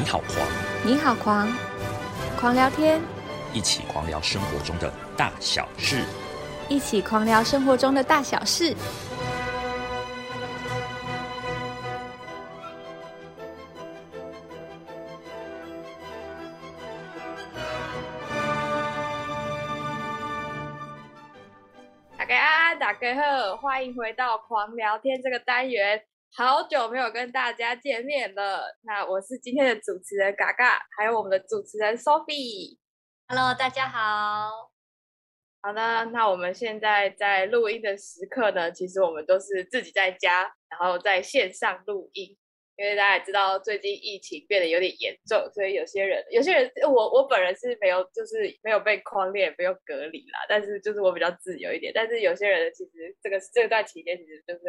你好狂，你好狂，狂聊天，一起狂聊生活中的大小事。一起狂聊生活中的大小事。大家安，大家好，欢迎回到狂聊天这个单元。好久没有跟大家见面了，那我是今天的主持人嘎嘎，还有我们的主持人 Sophie。Hello，大家好。好的，那我们现在在录音的时刻呢，其实我们都是自己在家，然后在线上录音。因为大家也知道，最近疫情变得有点严重，所以有些人，有些人，我我本人是没有，就是没有被框列，没有隔离啦。但是就是我比较自由一点。但是有些人其实这个这段期间，其实就是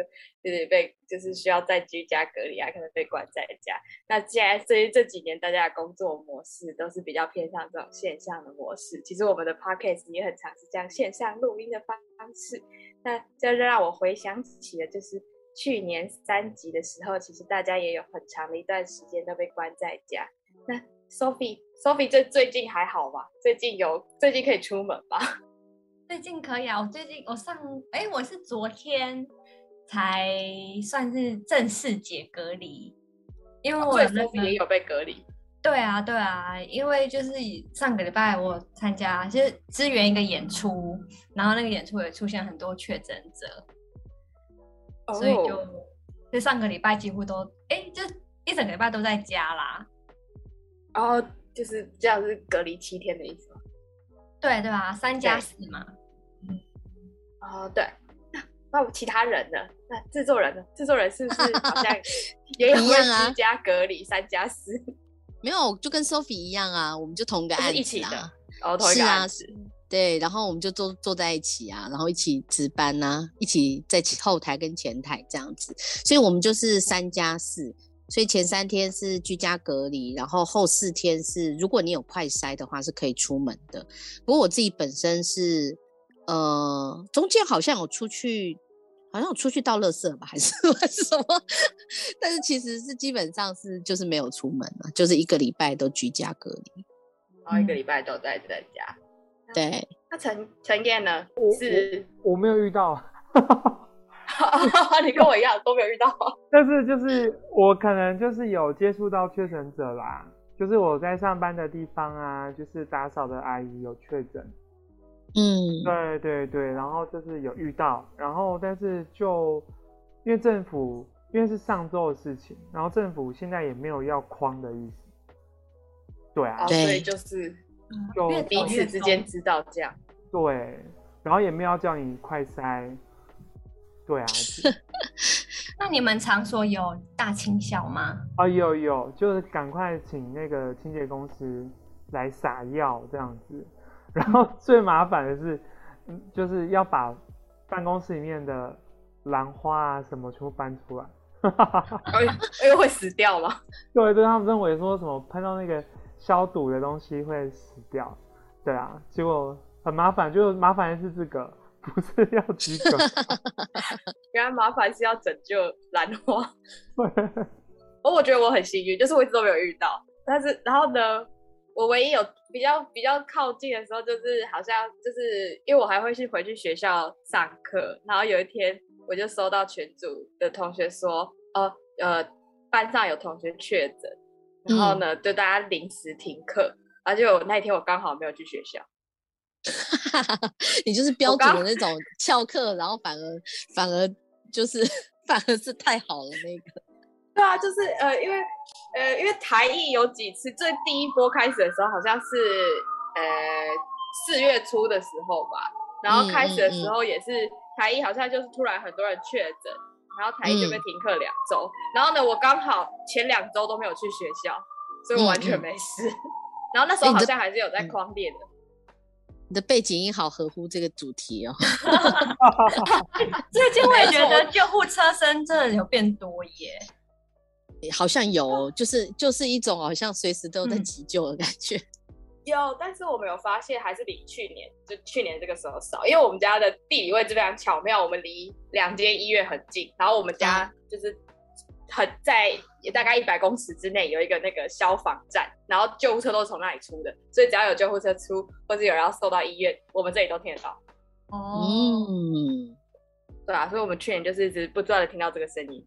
就是被就是需要在居家隔离啊，可能被关在家。那现在这这几年大家的工作模式都是比较偏向这种线上的模式。其实我们的 podcast 也很常是这样线上录音的方式。那这让我回想起了就是。去年三级的时候，其实大家也有很长的一段时间都被关在家。那 Sophie，Sophie 这最近还好吧？最近有最近可以出门吗？最近可以啊，我最近我上哎，我是昨天才算是正式解隔离，因为我那边也有被隔离。对啊，对啊，因为就是上个礼拜我参加就是支援一个演出，然后那个演出也出现很多确诊者。所以就就上个礼拜几乎都哎，就一整个礼拜都在家啦。然后就是这样是隔离七天的意思吗？对对吧？三加四嘛。嗯。哦，对。那那其他人呢？那制作人呢？制作人是不是好像 也有居家隔离三加四？没有，就跟 Sophie 一样啊，我们就同个案子一起的。哦，同一个案子。对，然后我们就坐坐在一起啊，然后一起值班呐、啊，一起在后台跟前台这样子，所以我们就是三加四。所以前三天是居家隔离，然后后四天是如果你有快筛的话是可以出门的。不过我自己本身是呃中间好像有出去，好像有出去倒垃圾吧，还是 什么？但是其实是基本上是就是没有出门了，就是一个礼拜都居家隔离，然后一个礼拜都在在家。对，那陈陈燕呢？是我没有遇到，你跟我一样都没有遇到。但是就是我可能就是有接触到确诊者啦，就是我在上班的地方啊，就是打扫的阿姨有确诊。嗯，对对对，然后就是有遇到，然后但是就因为政府因为是上周的事情，然后政府现在也没有要框的意思。对啊，所以就是。就彼此之间知道这样，对，然后也没有叫你快塞，对啊。那你们场所有大清小吗？啊，有有，就是赶快请那个清洁公司来撒药这样子。然后最麻烦的是，嗯，就是要把办公室里面的兰花啊什么全部搬出来。哎呦，会死掉吗？对对，他们认为说什么喷到那个。消毒的东西会死掉，对啊，结果很麻烦，就麻烦的是这个，不是要及格，原来麻烦是要拯救兰花。哦，我觉得我很幸运，就是我一直都没有遇到，但是然后呢，我唯一有比较比较靠近的时候，就是好像就是因为我还会去回去学校上课，然后有一天我就收到群组的同学说，哦呃，班上有同学确诊。然后呢，就大家临时停课，而且我那一天我刚好没有去学校。你就是标准的那种翘课，然后反而反而就是 反而是太好了那个。对啊，就是呃，因为呃，因为台艺有几次最第一波开始的时候，好像是呃四月初的时候吧，然后开始的时候也是台艺好像就是突然很多人确诊。然后台一就被停课两周，嗯、然后呢，我刚好前两周都没有去学校，所以我完全没事。嗯、然后那时候好像还是有在框列的。你的背景音好合乎这个主题哦。最近我也觉得救护车声真的有变多耶，好像有，就是就是一种好像随时都在急救的感觉。嗯有，但是我们有发现还是比去年就去年这个时候少，因为我们家的地理位置非常巧妙，我们离两间医院很近，然后我们家就是、嗯、很在大概一百公尺之内有一个那个消防站，然后救护车都是从那里出的，所以只要有救护车出，或者有人要送到医院，我们这里都听得到。哦，嗯，对啊，所以我们去年就是一直不断的听到这个声音。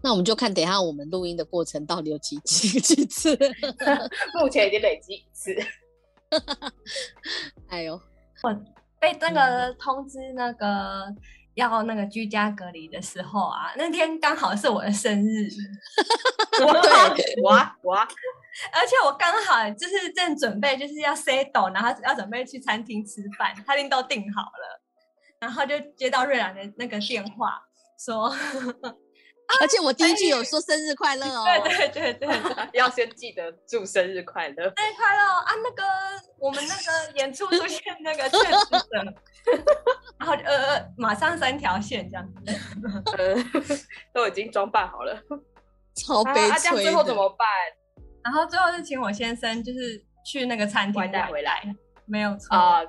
那我们就看等一下我们录音的过程到底有几几几次。目前已经累积一次。哎呦，我被那个通知那个要那个居家隔离的时候啊，那天刚好是我的生日，对，我我，而且我刚好就是正准备就是要 settle，然后要准备去餐厅吃饭，他已经都订好了，然后就接到瑞兰的那个电话说。而且我第一句有说生日快乐哦，对对对对，要先记得祝生日快乐，生日快乐啊！那个我们那个演出出现那个确实的，然后呃呃，马上三条线这样子，呃，都已经装扮好了，超悲催。这样最后怎么办？然后最后是请我先生就是去那个餐厅带回来，没有错啊，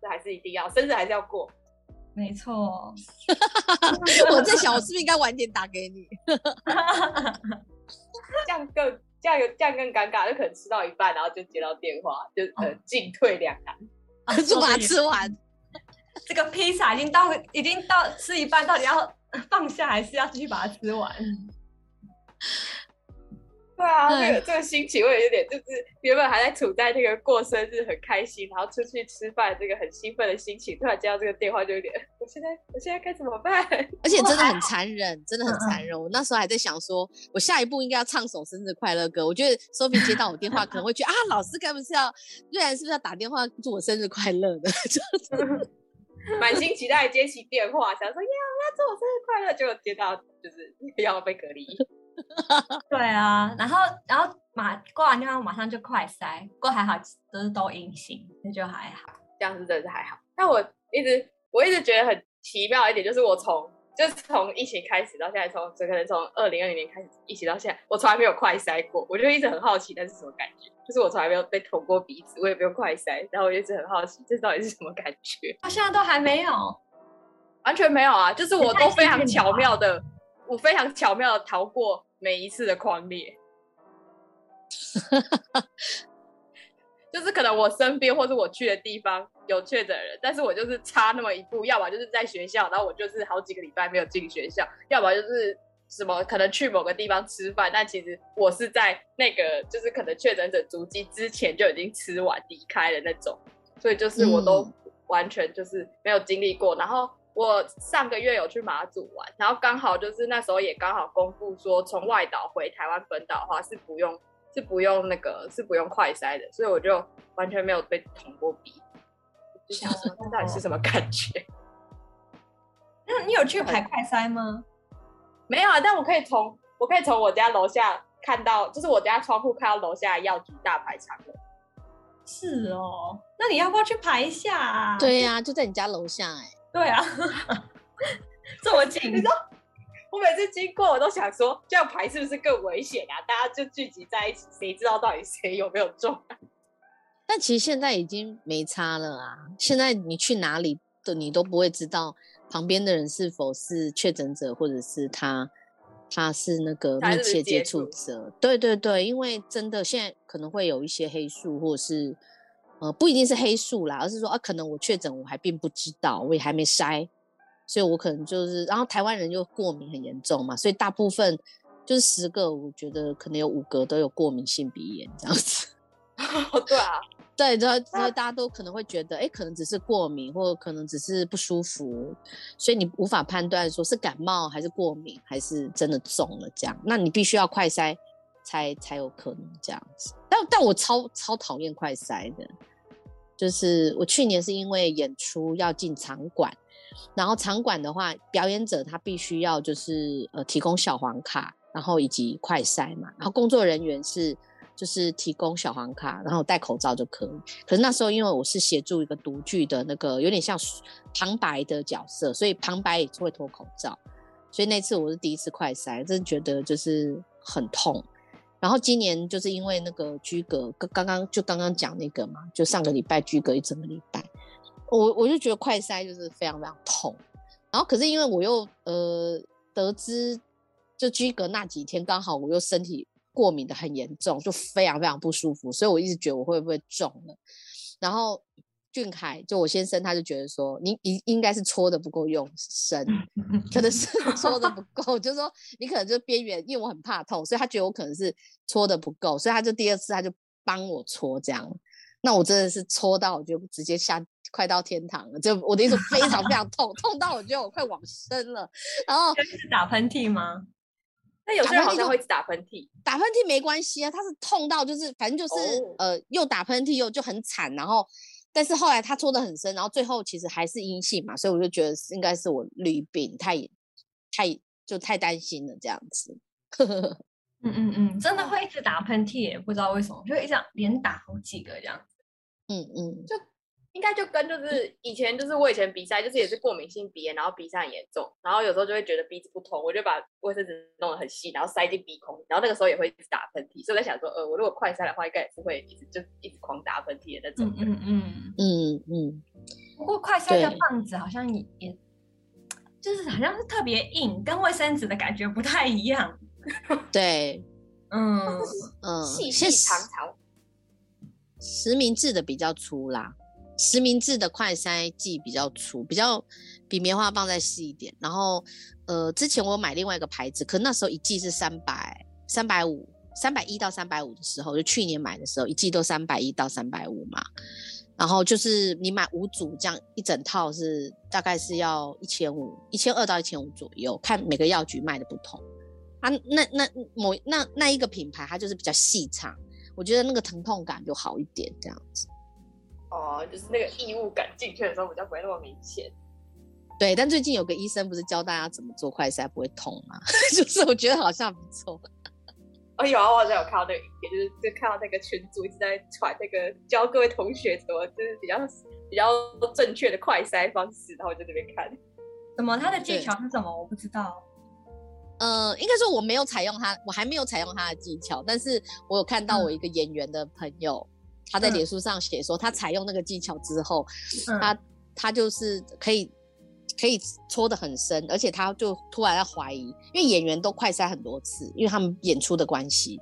这还是一定要，生日还是要过。没错，我在想，我是不是应该晚点打给你？这样更这样有这样更尴尬，就可能吃到一半，然后就接到电话，就呃进退两难，就把它吃完。这个披萨已经到，已经到吃一半，到底要放下还是要继续把它吃完？对啊，这个这个心情会有点，就是原本还在处在那个过生日很开心，然后出去吃饭这个很兴奋的心情，突然接到这个电话就有点，我现在我现在该怎么办？而且真的很残忍，真的很残忍。我那时候还在想说，我下一步应该要唱首生日快乐歌。我觉得 Sophie 接到我电话可能会觉得啊，老师该不是要，瑞然是不是要打电话祝我生日快乐的？满心期待接起电话，想说呀，我要祝我生日快乐，结果接到就是要被隔离。对啊，然后然后马挂完电话马上就快塞，不过还好都是都阴性，那就还好，这样子真的是还好。但我一直我一直觉得很奇妙一点，就是我从 就是从疫情开始到现在，从可能从二零二零年开始疫情到现在，我从来没有快塞过，我就一直很好奇那是什么感觉。就是我从来没有被捅过鼻子，我也没有快塞，然后我一直很好奇这到底是什么感觉。到现在都还没有，完全没有啊！就是我都非常巧妙的，我非常巧妙的逃过。每一次的狂烈，就是可能我身边或是我去的地方有确诊人，但是我就是差那么一步，要么就是在学校，然后我就是好几个礼拜没有进学校，要么就是什么可能去某个地方吃饭，但其实我是在那个就是可能确诊者足迹之前就已经吃完离开的那种，所以就是我都完全就是没有经历过，然后。我上个月有去马祖玩，然后刚好就是那时候也刚好公布说，从外岛回台湾本岛的话是不用是不用那个是不用快筛的，所以我就完全没有被捅过鼻，就想说这到底是什么感觉？那你有去排快筛吗？没有啊，但我可以从我可以从我家楼下看到，就是我家窗户看到楼下药局大排长龙。是哦，那你要不要去排一下啊？对呀，就在你家楼下哎。对啊，这么近，你说我每次经过，我都想说这样排是不是更危险啊？大家就聚集在一起，谁知道到底谁有没有中？但其实现在已经没差了啊！现在你去哪里的，你都不会知道旁边的人是否是确诊者，或者是他他是那个密切接触者。对对对，因为真的现在可能会有一些黑数，或者是。呃，不一定是黑素啦，而是说啊，可能我确诊我还并不知道，我也还没筛，所以我可能就是，然后台湾人又过敏很严重嘛，所以大部分就是十个，我觉得可能有五个都有过敏性鼻炎这样子。对啊，对，然后所以大家都可能会觉得，哎，可能只是过敏，或者可能只是不舒服，所以你无法判断说是感冒还是过敏，还是真的中了这样，那你必须要快筛才才有可能这样子。但但我超超讨厌快筛的。就是我去年是因为演出要进场馆，然后场馆的话，表演者他必须要就是呃提供小黄卡，然后以及快筛嘛，然后工作人员是就是提供小黄卡，然后戴口罩就可以。可是那时候因为我是协助一个独剧的那个有点像旁白的角色，所以旁白也会脱口罩，所以那次我是第一次快筛，真的觉得就是很痛。然后今年就是因为那个居隔，刚刚刚就刚刚讲那个嘛，就上个礼拜居隔一整个礼拜，我我就觉得快塞就是非常非常痛。然后可是因为我又呃得知就居隔那几天刚好我又身体过敏的很严重，就非常非常不舒服，所以我一直觉得我会不会中了。然后俊凯就我先生他就觉得说你应应该是搓的不够用深，可能是 搓的 不够，就是说你可能就边缘，因为我很怕痛，所以他觉得我可能是搓的不够，所以他就第二次他就帮我搓这样。那我真的是搓到我就直接下快到天堂了，就我的意思非常非常 痛，痛到我觉得我快往生了。然后是打喷嚏吗？那有些人好像会打喷嚏，打喷嚏没关系啊，他是痛到就是反正就是呃又打喷嚏又就很惨，然后但是后来他搓的很深，然后最后其实还是阴性嘛，所以我就觉得应该是我绿病太太就太担心了这样子。嗯嗯嗯，真的会一直打喷嚏，不知道为什么就会这样连打好几个这样。嗯嗯，就应该就跟就是以前就是我以前比赛就是也是过敏性鼻炎，然后鼻塞很严重，然后有时候就会觉得鼻子不通，我就把卫生纸弄得很细，然后塞进鼻孔，然后那个时候也会一直打喷嚏，所以我在想说，呃，我如果快塞的话，应该也是会一直就一直狂打喷嚏的那种。嗯嗯嗯嗯。不过快塞的棒子好像也也，就是好像是特别硬，跟卫生纸的感觉不太一样。对，嗯嗯，细细长长。实名制的比较粗啦，实名制的快塞剂比较粗，比较比棉花棒再细一点。然后，呃，之前我买另外一个牌子，可那时候一剂是三百、三百五、三百一到三百五的时候，就去年买的时候，一剂都三百一到三百五嘛。然后就是你买五组这样一整套是大概是要一千五、一千二到一千五左右，看每个药局卖的不同。啊，那那某那那一个品牌它就是比较细长。我觉得那个疼痛感就好一点，这样子。哦，就是那个异物感进去的时候比较不会那么明显。对，但最近有个医生不是教大家怎么做快塞不会痛吗？就是我觉得好像不错。哦，有啊，我好像有看到那个影片，就是就看到那个群主一直在传那个教各位同学怎么就是比较比较正确的快塞方式，然后我在那边看。怎么？他的技巧是什么？我不知道。呃，应该说我没有采用他，我还没有采用他的技巧，但是我有看到我一个演员的朋友，他在脸书上写说，他采用那个技巧之后，他他就是可以可以戳得很深，而且他就突然在怀疑，因为演员都快塞很多次，因为他们演出的关系，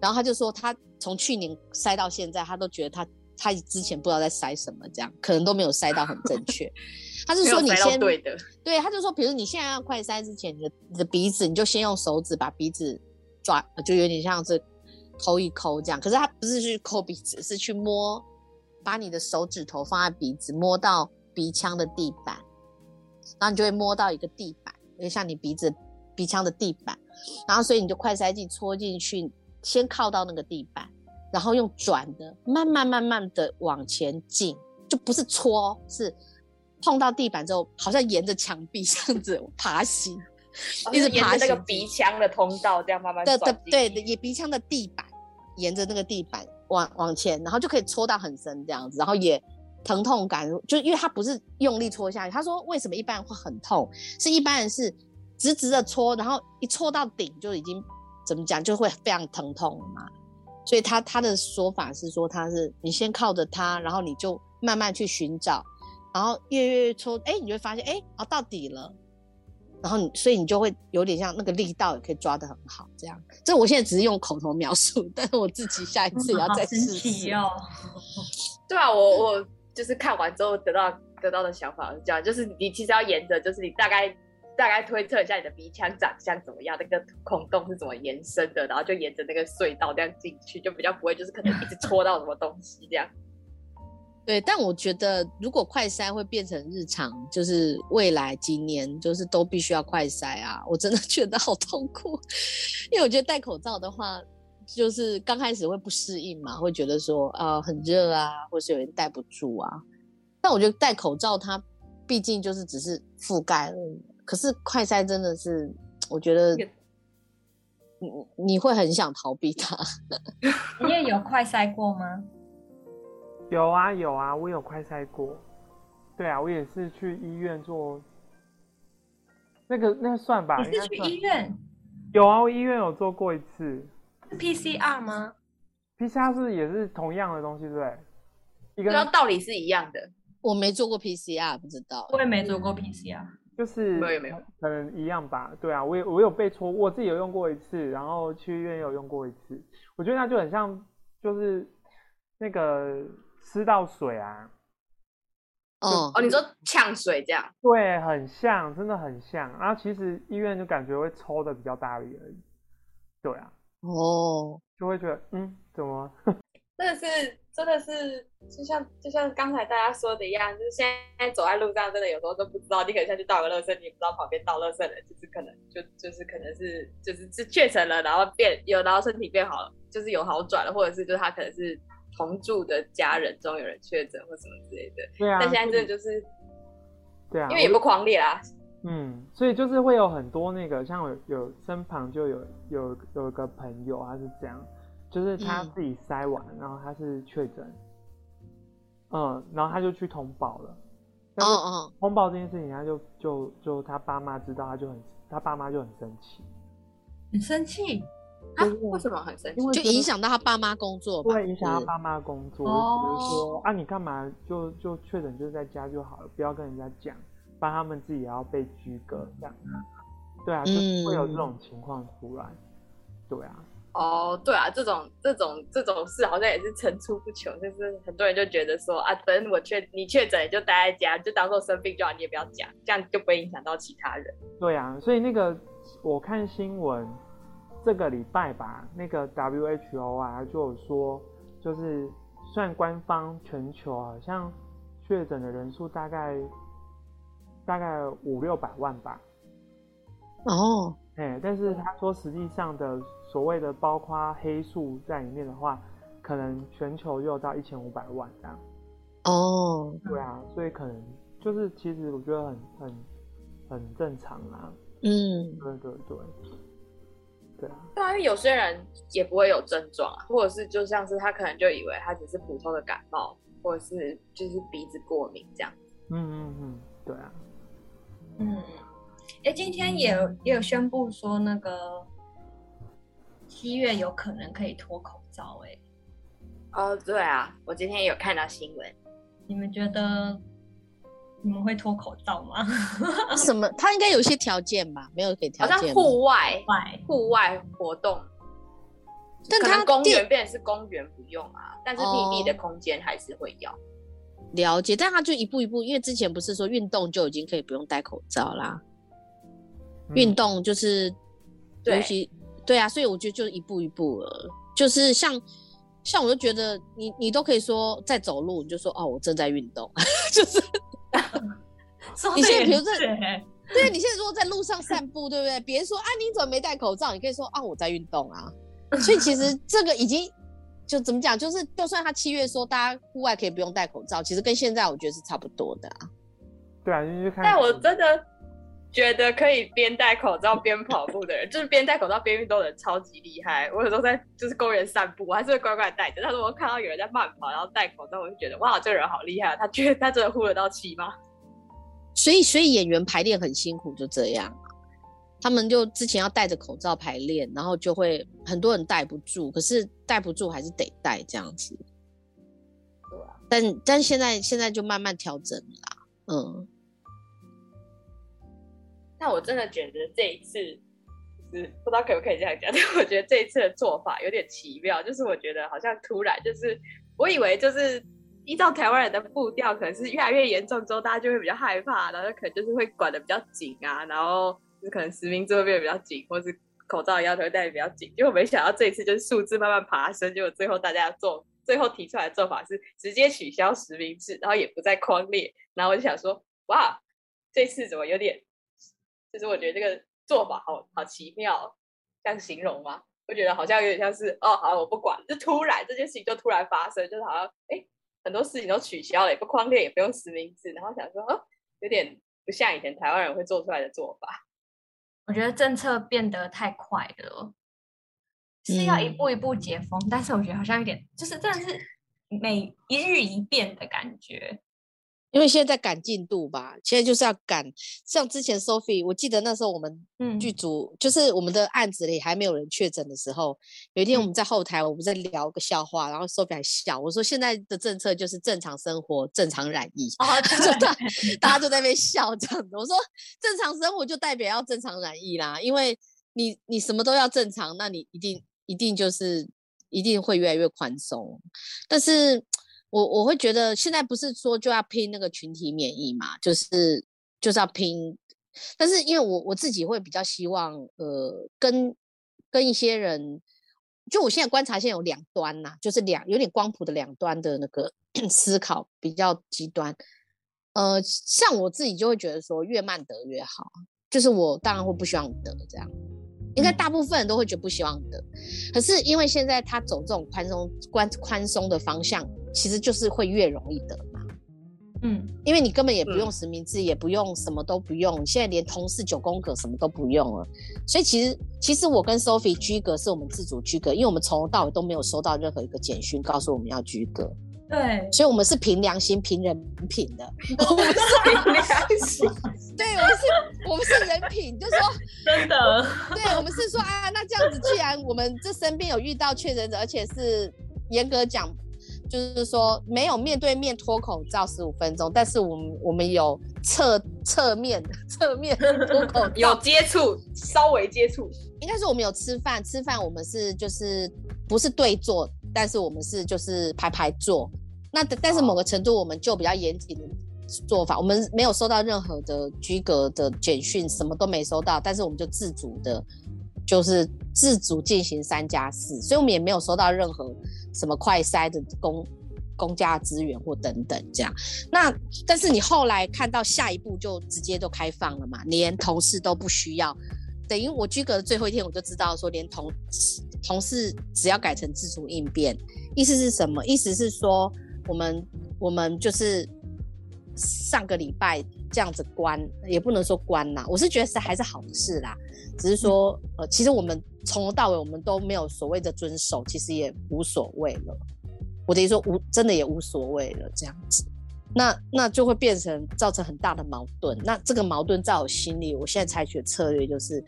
然后他就说他从去年塞到现在，他都觉得他他之前不知道在塞什么，这样可能都没有塞到很正确。他是说你先对的，对，他就说，比如你现在要快塞之前，你的你的鼻子，你就先用手指把鼻子抓，就有点像是抠一抠这样。可是他不是去抠鼻子，是去摸，把你的手指头放在鼻子，摸到鼻腔的地板，然后你就会摸到一个地板，有点像你鼻子鼻腔的地板。然后所以你就快塞剂戳进去，先靠到那个地板，然后用转的，慢慢慢慢的往前进，就不是戳，是。碰到地板之后，好像沿着墙壁这样子 爬行，一直沿着那个鼻腔的通道这样慢慢的的对的，也鼻腔的地板，沿着那个地板往往前，然后就可以戳到很深这样子，然后也疼痛感，就因为他不是用力戳下去。他说为什么一般人会很痛，是一般人是直直的戳，然后一戳到顶就已经怎么讲就会非常疼痛了嘛。所以他他的说法是说他是你先靠着他，然后你就慢慢去寻找。然后越越戳，哎，你会发现，哎，哦，到底了。然后你，所以你就会有点像那个力道也可以抓得很好，这样。这我现在只是用口头描述，但是我自己下一次也要再试试哦。对啊，我我就是看完之后得到得到的想法是这样，就是你其实要沿着，就是你大概大概推测一下你的鼻腔长相怎么样，那个孔洞是怎么延伸的，然后就沿着那个隧道这样进去，就比较不会就是可能一直戳到什么东西这样。对，但我觉得如果快筛会变成日常，就是未来几年就是都必须要快筛啊！我真的 觉得好痛苦，因为我觉得戴口罩的话，就是刚开始会不适应嘛，会觉得说啊很热啊，或是有人戴不住啊。但我觉得戴口罩它毕竟就是只是覆盖而已，可是快筛真的是，我觉得你你会很想逃避它。你也有快筛过吗？有啊有啊，我有快筛过。对啊，我也是去医院做。那个那个算吧。你是去医院？有啊，我医院有做过一次。是 PCR 吗？PCR 是也是同样的东西，对不对？一个道理是一样的。我没做过 PCR，不知道。我也没做过 PCR。就是没有没有可能一样吧。对啊，我有我有被戳，我自己有用过一次，然后去医院有用过一次。我觉得那就很像，就是那个吃到水啊，哦哦，你说呛水这样，对，很像，真的很像。然后其实医院就感觉会抽的比较大力而已。对啊，哦，就会觉得嗯，怎么？真的是真的是，就像就像刚才大家说的一样，就是现在走在路上，真的有时候都不知道，你可能下去倒个垃圾，你也不知道旁边倒垃圾的就是可能就就是可能是就是是确诊了，然后变有然后身体变好了，就是有好转了，或者是就是他可能是同住的家人中有人确诊或什么之类的。对啊，但现在真的就是对啊，因为也不狂烈啦，嗯，所以就是会有很多那个，像我有身旁就有有有一个朋友，他是这样，就是他嗯自己塞完，然后他是确诊，嗯，然后他就去通报了。哦但是哦，通报这件事情，他就就就他爸妈知道，他就很他爸妈就很生气，很生气。为什么很生气因？为就影响到他爸妈工作吧？会影响他爸妈工作，比如说啊，你干嘛就就确诊就在家就好了，不要跟人家讲，不然他们自己也要被拘格这样。对啊，就会有这嗯种情况出来。对啊，哦，对啊，这种这种这种事好像也是层出不穷，就是很多人就觉得说啊，反正我确你确诊你就待在家，就当做生病就好，你也不要讲，这样就不会影响到其他人。对啊，所以那个我看新闻，这个礼拜吧，那个 WHO 啊就有说，就是算官方全球好像确诊的人数大概大概五六百万吧。哦，哎，但是他说实际上的所谓的包括黑数在里面的话，可能全球又有到一千五百万这样。哦，对啊，所以可能就是其实我觉得很很很正常啊。嗯，对对对，对啊，对啊，因为有些人也不会有症状啊，或者是就像是他可能就以为他只是普通的感冒，或者是就是鼻子过敏这样。嗯嗯嗯，对啊，嗯，哎，今天也有也有宣布说那个七月有可能可以脱口罩，哎，哦，对啊，我今天也有看到新闻，你们觉得你们会脱口罩吗？什么？他应该有一些条件吧？没有给条好像件，户外外户外活动，但他公店园变成是公园不用啊，但是密闭的空间还是会要。了解，但他就一步一步，因为之前不是说运动就已经可以不用戴口罩啦，嗯运动就是，对尤其对啊，所以我觉得就一步一步了，就是像像我就觉得你你都可以说在走路，你就说哦我正在运动，就是说 你现在比如说对你现在如果在路上散步，对不对？别人说啊你怎么没戴口罩，你可以说啊我在运动啊，所以其实这个已经。就怎么讲，就是就算他七月说大家户外可以不用戴口罩，其实跟现在我觉得是差不多的啊。对啊，就是看。但我真的觉得可以边戴口罩边跑步的人，就是边戴口罩边运动的人，超级厉害。我有时候在就是公园散步，我还是会乖乖戴着。但是我看到有人在慢跑，然后戴口罩，我就觉得哇，这个人好厉害啊！他觉得他真的呼得到气吗？所以，所以演员排练很辛苦，就这样啊。他们就之前要戴着口罩排练，然后就会很多人戴不住，可是戴不住还是得戴这样子。对啊，但但现在现在就慢慢调整了啦，嗯，但我真的觉得这一次，就是不知道可不可以这样讲，但我觉得这一次的做法有点奇妙，就是我觉得好像突然，就是我以为就是依照台湾人的步调，可能是越来越严重之后，大家就会比较害怕，然后可能就是会管的比较紧啊，然后就是可能实名制会变得比较紧，或是口罩的要求会戴的比较紧。结果没想到这一次就是数字慢慢爬升，结果最后大家做最后提出来的做法是直接取消实名制，然后也不再框列，然后我就想说，哇，这次怎么有点，就是我觉得这个做法好好奇妙，这样形容吗？我觉得好像有点像是哦，好，我不管，就突然这件事情就突然发生，就是好像哎，很多事情都取消了，也不框列，也不用实名制，然后想说，哦，有点不像以前台湾人会做出来的做法。我觉得政策变得太快了，是要一步一步解封，但是我觉得好像有点，就是真的是每一日一变的感觉。因为现在在赶进度吧，现在就是要赶。像之前 Sophie，我记得那时候我们剧组就是我们的案子里还没有人确诊的时候，有一天我们在后台，我们在聊个笑话，然后 Sophie 还笑，我说现在的政策就是正常生活、正常染疫，哦 大家就在那边笑这样子。我说正常生活就代表要正常染疫啦，因为你你什么都要正常，那你一定一定就是一定会越来越宽松，但是。我我会觉得现在不是说就要拼那个群体免疫嘛，就是就是要拼，但是因为我我自己会比较希望，呃，跟跟一些人，就我现在观察，现在有两端呐，就是两有点光谱的两端的那个 思考比较极端，呃，像我自己就会觉得说越慢得越好，就是我当然会不希望得这样。应该大部分人都会觉得不希望的，可是因为现在他走这种宽松宽宽松的方向，其实就是会越容易得嘛。嗯，因为你根本也不用实名制，也不用什么都不用，现在连同事九宫格什么都不用了。所以其实其实我跟 Sophie 居格是我们自主居格，因为我们从头到尾都没有收到任何一个简讯告诉我们要居格。对，所以我们是凭良心、凭人品的。我们是凭良心，对，我们是，我们是人品，就是说，真的，对，我们是说啊，那这样子，既然我们这身边有遇到确诊者，而且是严格讲，就是说没有面对面脱口罩十五分钟，但是我们我们有侧侧面侧面脱口 有接触，稍微接触，应该是我们有吃饭，吃饭我们是就是不是对坐。但是我们是就是排排坐，那但是某个程度我们就比较严谨的做法，我们没有收到任何的居格的简讯，什么都没收到，但是我们就自主的，就是自主进行三加四，所以我们也没有收到任何什么快筛的公公家资源或等等这样。那但是你后来看到下一步就直接都开放了嘛，连同事都不需要。等于我居格的最后一天，我就知道说，连同同事只要改成自主应变，意思是什么？意思是说，我们我们就是上个礼拜这样子关，也不能说关啦，我是觉得是还是好事啦。只是说，呃，其实我们从头到尾我们都没有所谓的遵守，其实也无所谓了。我等于说无真的也无所谓了，这样子。那那就会变成造成很大的矛盾。那这个矛盾在我心里，我现在采取的策略就是，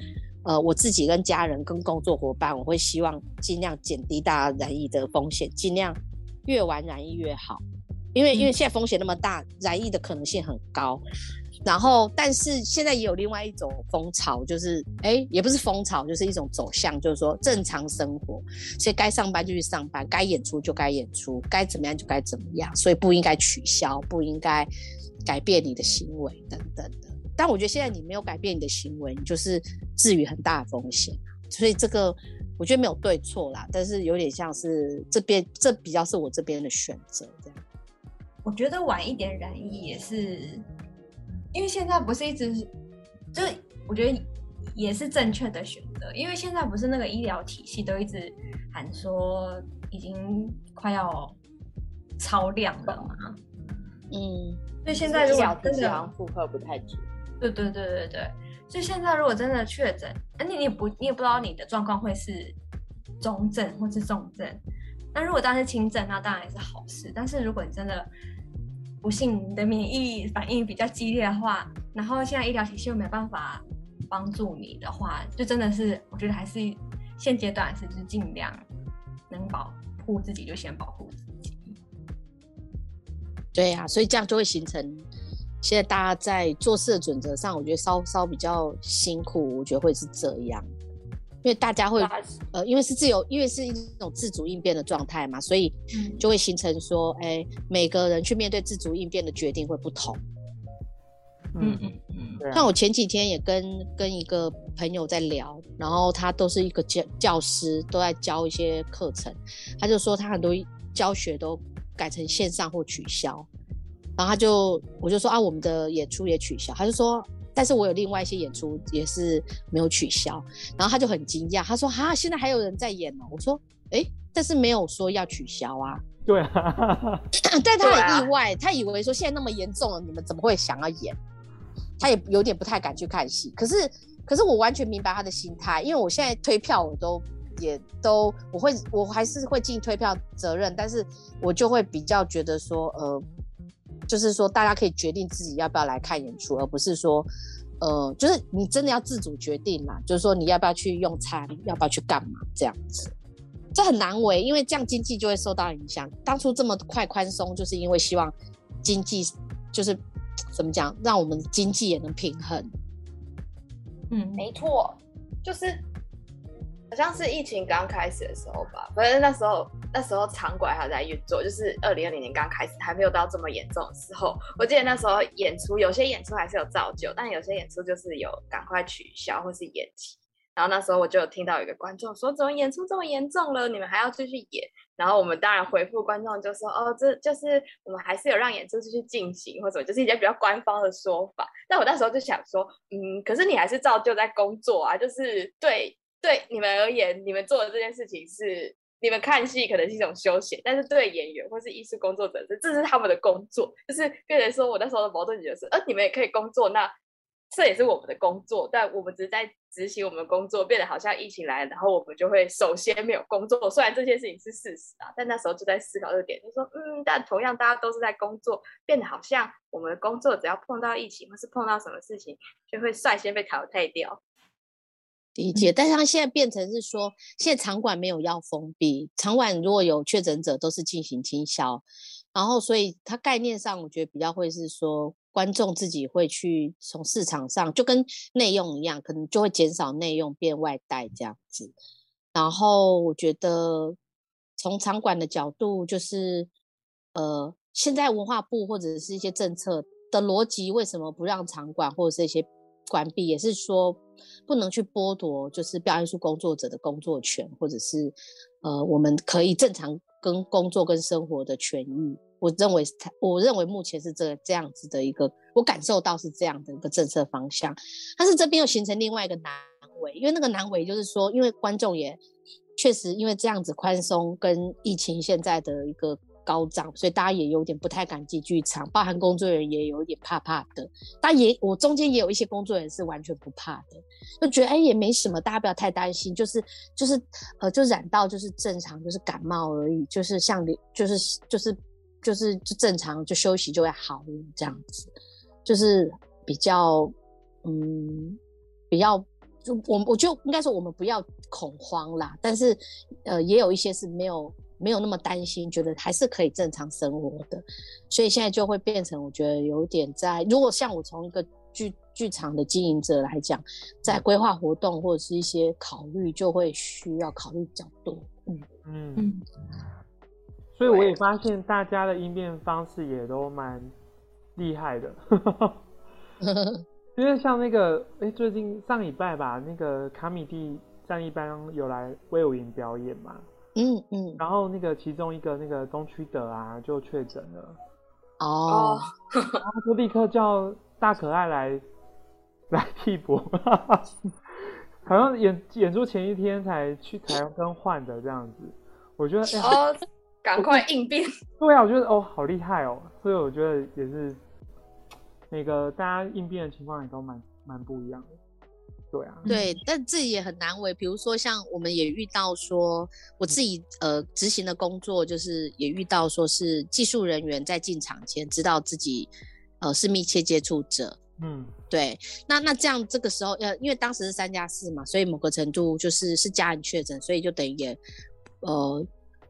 呃，我自己跟家人、跟工作伙伴，我会希望尽量减低大家染疫的风险，尽量越晚染疫越好。因为因为现在风险那么大，染疫的可能性很高。然后，但是现在也有另外一种风潮，就是哎，也不是风潮，就是一种走向，就是说正常生活，所以该上班就去上班，该演出就该演出，该怎么样就该怎么样，所以不应该取消，不应该改变你的行为等等的。但我觉得现在你没有改变你的行为，你就是置于很大的风险。所以这个我觉得没有对错啦，但是有点像是这边这比较是我这边的选择这样。我觉得晚一点染疫也是。因为现在不是一直，就是我觉得也是正确的选择。因为现在不是那个医疗体系都一直喊说已经快要超量了嘛，嗯，所以现在如果真的好像负荷不太足，对对对对对，所以现在如果真的确诊，而且你也不你也不知道你的状况会是中症或是重症，那如果当然是轻症，那当然也是好事。但是如果你真的不幸你的免疫反应比较激烈的话，然后现在医疗体系又没办法帮助你的话，就真的是我觉得还是现阶段是就是尽量能保护自己就先保护自己。对呀，所以这样就会形成现在大家在做事的准则上，我觉得稍稍比较辛苦，我觉得会是这样。因为大家会，呃，因为是自由，因为是一种自主应变的状态嘛，所以就会形成说，哎，每个人去面对自主应变的决定会不同。嗯嗯嗯。像我前几天也跟跟一个朋友在聊，然后他都是一个教教师，都在教一些课程，他就说他很多教学都改成线上或取消，然后他就我就说啊，我们的演出也取消，他就说。但是我有另外一些演出也是没有取消，然后他就很惊讶，他说：“哈，现在还有人在演哦。”我说：“哎，但是没有说要取消啊。”对啊，但他很意外，他以为说现在那么严重了，你们怎么会想要演？他也有点不太敢去看戏。可是，可是我完全明白他的心态，因为我现在推票我都也都我会我还是会尽推票责任，但是我就会比较觉得说，呃。就是说大家可以决定自己要不要来看演出，而不是说，呃，就是你真的要自主决定嘛，就是说你要不要去用餐，要不要去干嘛这样子，这很难为，因为这样经济就会受到影响。当初这么快宽松，就是因为希望经济就是怎么讲，让我们经济也能平衡。嗯，没错，就是好像是疫情刚开始的时候吧，反正那时候那时候场馆还在运作，就是二零二零年刚开始，还没有到这么严重的时候。我记得那时候演出有些演出还是有照旧，但有些演出就是有赶快取消或是延期。然后那时候我就有听到有一个观众说：“怎么演出这么严重了？你们还要继续演？”然后我们当然回复观众就说：“哦，这就是我们还是有让演出继续进行，或者就是一些比较官方的说法。”但我那时候就想说：“嗯，可是你还是照旧在工作啊，就是对对你们而言，你们做的这件事情是你们看戏可能是一种休闲，但是对演员或是艺术工作者，这这是他们的工作，就是变成说我那时候的矛盾点是：呃，你们也可以工作，那。”这也是我们的工作，但我们只是在执行我们的工作，变得好像疫情来，然后我们就会首先没有工作。虽然这件事情是事实啊，但那时候就在思考这个点，就说嗯，但同样大家都是在工作，变得好像我们的工作只要碰到疫情或是碰到什么事情，就会率先被淘汰掉。理解，但是它现在变成是说，现在场馆没有要封闭，场馆如果有确诊者都是进行清消，然后所以它概念上我觉得比较会是说。观众自己会去从市场上，就跟内用一样，可能就会减少内用，变外带这样子。然后我觉得从场馆的角度，就是呃，现在文化部或者是一些政策的逻辑，为什么不让场馆或者是一些关闭，也是说不能去剥夺就是表演术工作者的工作权，或者是呃，我们可以正常跟工作跟生活的权益。我认为，我认为目前是这这样子的一个，我感受到是这样的一个政策方向。但是这边又形成另外一个难为，因为那个难为就是说，因为观众也确实因为这样子宽松跟疫情现在的一个高涨，所以大家也有点不太敢进剧场，包含工作人员也有点怕怕的。但也我中间也有一些工作人员是完全不怕的，就觉得哎也没什么，大家不要太担心，就是就是呃就染到就是正常，就是感冒而已，就是像流就是就是。就是就正常就休息就会好这样子，就是比较嗯比较就我我就应该说我们不要恐慌啦，但是呃也有一些是没有没有那么担心，觉得还是可以正常生活的，所以现在就会变成我觉得有点在如果像我从一个剧剧场的经营者来讲，在规划活动或者是一些考虑，就会需要考虑比较多，嗯。嗯嗯。所以我也发现大家的应变方式也都蛮厉害的，因为像那个哎，最近上礼拜吧，那个卡米蒂战一班有来威武营表演嘛，嗯嗯，然后那个其中一个那个东区的啊就确诊了，哦，然后就立刻叫大可爱来来替补，好像演演出前一天才去台湾换的这样子，我觉得哎。赶快应变！对啊，我觉得哦，好厉害哦，所以我觉得也是那个大家应变的情况也都蛮蛮不一样的。对啊，对，但这也很难为。比如说，像我们也遇到说，我自己呃执行的工作，就是也遇到说是技术人员在进场前知道自己呃是密切接触者。嗯，对。那那这样这个时候，呃，因为当时是三加四嘛，所以某个程度就是是家人确诊，所以就等于也呃。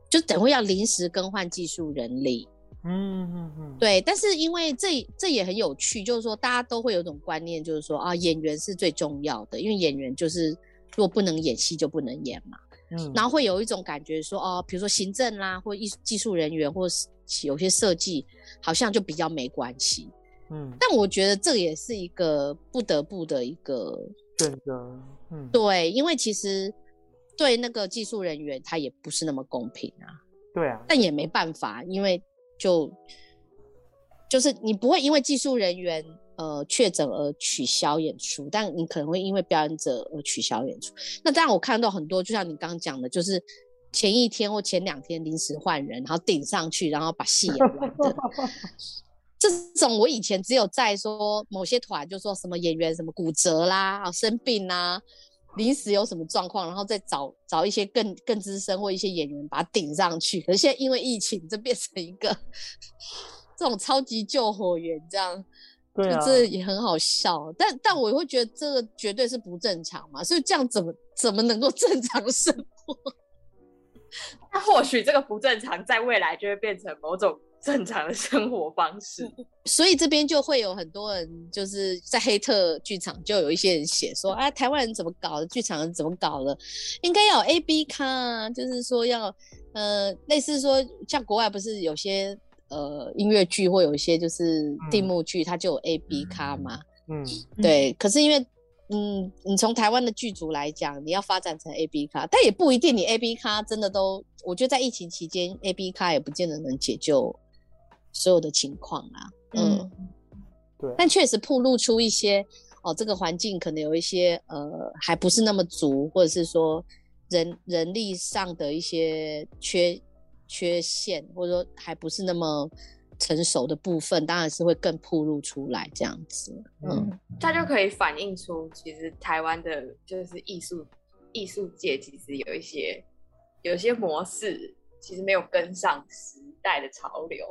就等会要临时更换技术人力，嗯嗯嗯，对。但是因为这这也很有趣，就是说大家都会有一种观念，就是说啊，演员是最重要的，因为演员就是如果不能演戏就不能演嘛。嗯。然后会有一种感觉说，哦，比如说行政啦，或艺技术人员，或是有些设计，好像就比较没关系。嗯。但我觉得这也是一个不得不的一个选择。嗯。对，因为其实。对那个技术人员，他也不是那么公平啊。对啊，但也没办法，因为就就是你不会因为技术人员呃确诊而取消演出，但你可能会因为表演者而取消演出。那当然，我看到很多，就像你刚刚讲的，就是前一天或前两天临时换人，然后顶上去，然后把戏演完的。这种我以前只有在说某些团，就说什么演员什么骨折啦、生病啦。临时有什么状况，然后再找找一些更更资深或一些演员把它顶上去。可是现在因为疫情，这变成一个这种超级救火员这样，对啊，这也很好笑。但但我会觉得这个绝对是不正常嘛，所以这样怎么怎么能够 正常生活？那或许这个不正常，在未来就会变成某种正常的生活方式。所以这边就会有很多人，就是在黑特剧场就有一些人写说啊，台湾人怎么搞的，剧场人怎么搞的，应该要 A B 卡啊，就是说要呃，类似说像国外不是有些呃音乐剧或有一些就是定目剧，它就有 A B 卡嘛，嗯，对。可是因为嗯，你从台湾的剧组来讲，你要发展成 A B 卡，但也不一定，你 A B 卡真的都，我觉得在疫情期间，A B 卡也不见得能解救所有的情况啊。嗯，对。但确实暴露出一些哦，这个环境可能有一些呃，还不是那么足，或者是说人人力上的一些缺缺陷，或者说还不是那么。成熟的部分当然是会更暴露出来，这样子，嗯，它就可以反映出其实台湾的就是艺术艺术界其实有一些有些模式其实没有跟上时代的潮流，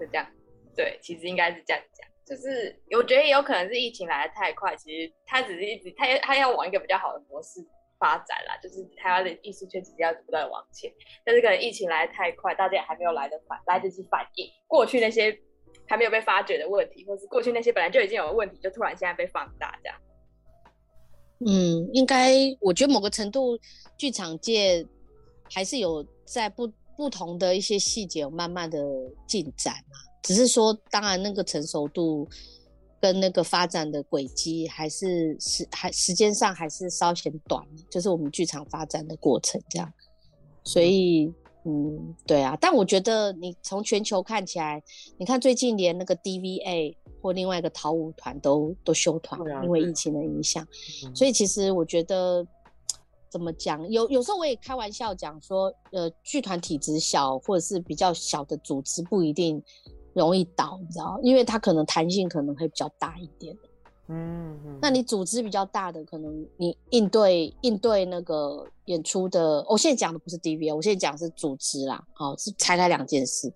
是这样，对，其实应该是这样讲，就是我觉得也有可能是疫情来的太快，其实它只是一直它它要往一个比较好的模式。发展啦，就是台湾的艺术圈其实要不断往前，但是可能疫情来的太快，大家也还没有来得反来得及反应过去那些还没有被发掘的问题，或是过去那些本来就已经有问题，就突然现在被放大这样。嗯，应该我觉得某个程度剧场界还是有在不不同的一些细节有慢慢的进展嘛，只是说当然那个成熟度。跟那个发展的轨迹还是时还时间上还是稍显短，就是我们剧场发展的过程这样，所以嗯对啊，但我觉得你从全球看起来，你看最近连那个 DVA 或另外一个陶舞团都都休团，因为疫情的影响，所以其实我觉得怎么讲，有有时候我也开玩笑讲说，呃，剧团体质小或者是比较小的组织不一定。容易倒，你知道，因为它可能弹性可能会比较大一点。嗯，那你组织比较大的，可能你应对应对那个演出的，我现在讲的不是 DV，我现在讲是组织啦，好是拆开两件事。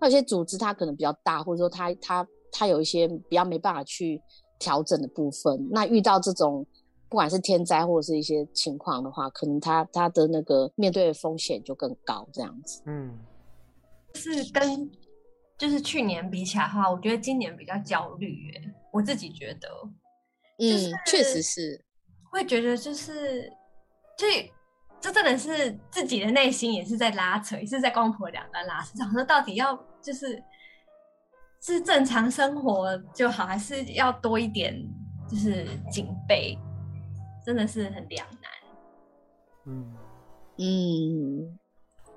那有些组织它可能比较大，或者说它它它有一些比较没办法去调整的部分。那遇到这种不管是天灾或者是一些情况的话，可能他他的那个面对的风险就更高，这样子。嗯，是跟。就是去年比起来的话，我觉得今年比较焦虑耶。我自己觉得，嗯，确实是会觉得就是，这这真的是自己的内心也是在拉扯，也是在公婆两端拉扯。想说到底要就是是正常生活就好，还是要多一点就是警备，真的是很两难。嗯嗯。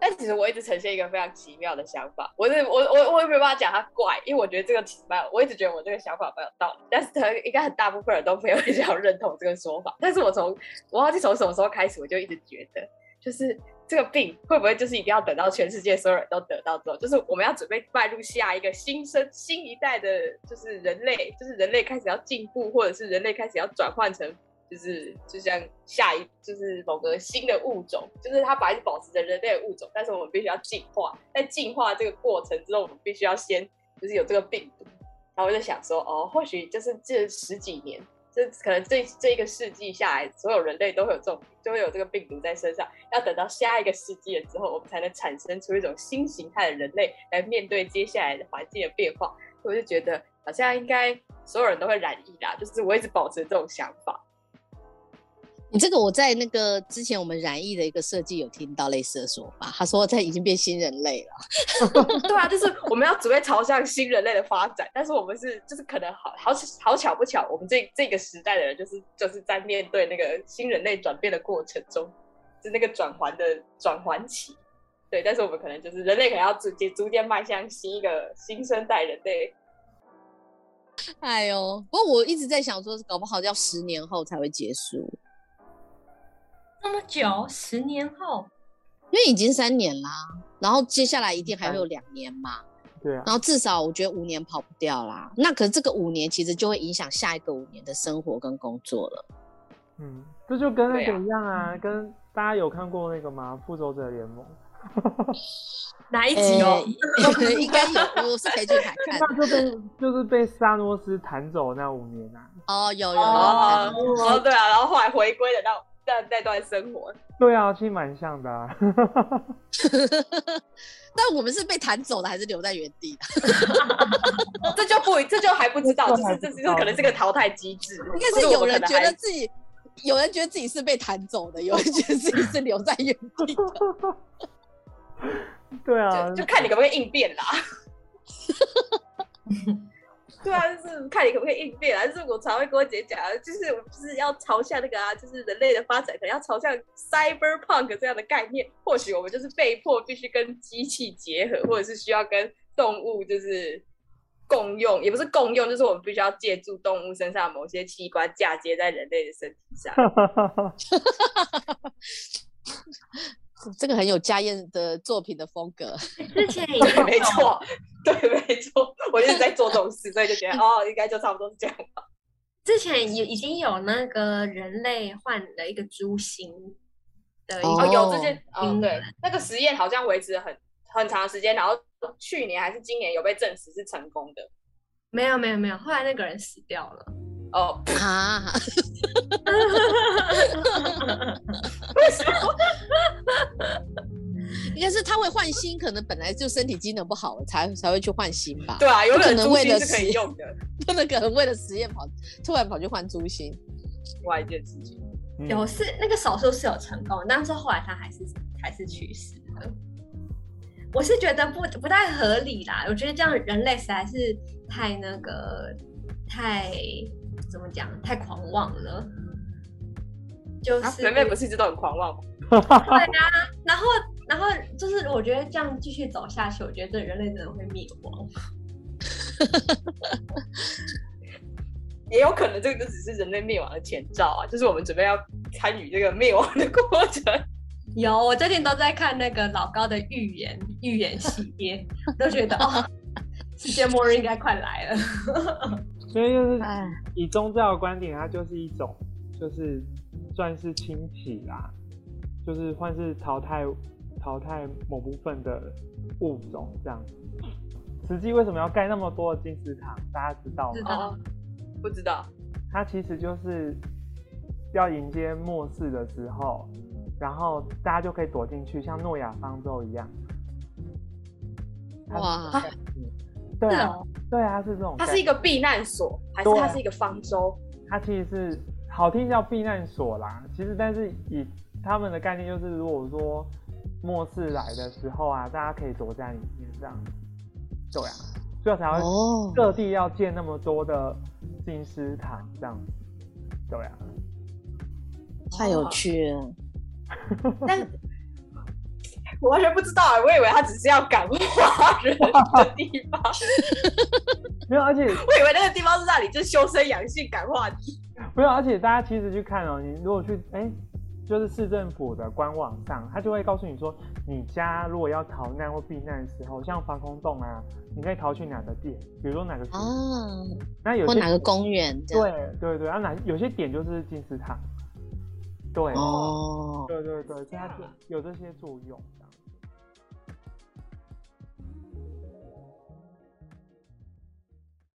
但其实我一直呈现一个非常奇妙的想法，我是我我我也没办法讲它怪，因为我觉得这个奇妙，我一直觉得我这个想法蛮有道理，但是可能应该很大部分人都没有比较认同这个说法。但是我从我忘记从什么时候开始，我就一直觉得，就是这个病会不会就是一定要等到全世界所有人都得到之后，就是我们要准备迈入下一个新生新一代的，就是人类，就是人类开始要进步，或者是人类开始要转换成。就是就像下一就是某个新的物种，就是它本来是保持着人类的物种，但是我们必须要进化。在进化这个过程之中，我们必须要先就是有这个病毒。然后我就想说，哦，或许就是这十几年，这可能这这一个世纪下来，所有人类都会有这种，就会有这个病毒在身上。要等到下一个世纪了之后，我们才能产生出一种新形态的人类来面对接下来的环境的变化。我就觉得好像应该所有人都会染疫啦，就是我一直保持这种想法。你这个我在那个之前我们染艺的一个设计有听到类似的说法，他说他已经变新人类了。对啊，就是我们要准备朝向新人类的发展，但是我们是就是可能好好好巧不巧，我们这这个时代的人就是就是在面对那个新人类转变的过程中，是那个转环的转环期。对，但是我们可能就是人类可能要逐渐逐渐迈向新一个新生代人类。哎呦，不过我一直在想说，搞不好要十年后才会结束。那么久，十年后，因为已经三年啦，然后接下来一定还会有两年嘛，对啊，然后至少我觉得五年跑不掉啦。那可是这个五年其实就会影响下一个五年的生活跟工作了。嗯，这就跟那个一样啊，跟大家有看过那个吗？复仇者联盟，哪一集哦？呃 应该有，我是可以去看看。那就被就是被萨诺斯弹走那五年啊。哦，有有哦，对啊，然后后来回归的那那那段生活，对啊，其实蛮像的、啊。但我们是被弹走的，还是留在原地的？这就不这就还不知道，这就是这还不知道这可能是个淘汰机制，应该是有人觉得自己，有人觉得自己是被弹走的，有人觉得自己是留在原地的。对啊，就就看你可不可以应变啦。对啊，就是看你可不可以应变啊。就是我常会跟我姐讲，就是我就是要朝向那个啊，就是人类的发展可能要朝向 cyberpunk 这样的概念。或许我们就是被迫必须跟机器结合，或者是需要跟动物就是共用，也不是共用，就是我们必须要借助动物身上某些器官嫁接在人类的身体上。这个很有家燕的作品的风格。之前也没错，对，没错，我一直在做这种事，所以就觉得哦，应该就差不多是这样吧。之前也已经有那个人类换了一个猪心的一哦，有这些，哦，嗯对，那个实验好像维持了很很长时间，然后去年还是今年有被证实是成功的。没有没有没有，后来那个人死掉了。哦，啊，为什会换心，可能本来就身体机能不好，才才会去换心吧。对啊，有可可能为了心是可实以用的。不能可能为了实验跑，突然跑去换猪心。另外一件事情，嗯有是那个手术是有成功，但是后来他还是还是去世了。我是觉得不不太合理啦，我觉得这样人类实在是太那个太怎么讲，太狂妄了。就是、啊，妹妹不是一直都很狂妄吗？对啊，然后然后就是我觉得这样继续走下去，我觉得这人类真的会灭亡。也有可能这个就只是人类灭亡的前兆啊，就是我们准备要参与这个灭亡的过程。有，我最近都在看那个老高的预言预言系列，都觉得哦，世界末日应该快来了。所以就是哎，以宗教的观点，它就是一种，就是算是清洗啦，就是算是淘汰淘汰某部分的物种这样子。实际为什么要盖那么多的金石堂？大家知道吗？知道哦，不知道，它其实就是要迎接末世的时候，然后大家就可以躲进去，像诺亚方舟一样。它哇，嗯对啊，对啊，是这种。它是一个避难所，还是它是一个方舟？它其实是好听叫避难所啦，其实但是以他们的概念就是，如果说末世来的时候啊，大家可以躲在里面这样。子，对啊，所以才会哦，各地要建那么多的金丝塔这样。子，对啊，太有趣了。但我完全不知道啊，我以为他只是要感化人的地方，没有，而且 我以为那个地方是让你就修身养性、感化你。没有，而且大家其实去看哦，你如果去哎、就是市政府的官网上，它就会告诉你说，你家如果要逃难或避难的时候，像防空洞啊，你可以逃去哪个点，比如说哪个区，啊，那有些或哪个公园？对对对，啊哪有些点就是金字塔，对，哦，对对对，它是有这些作用。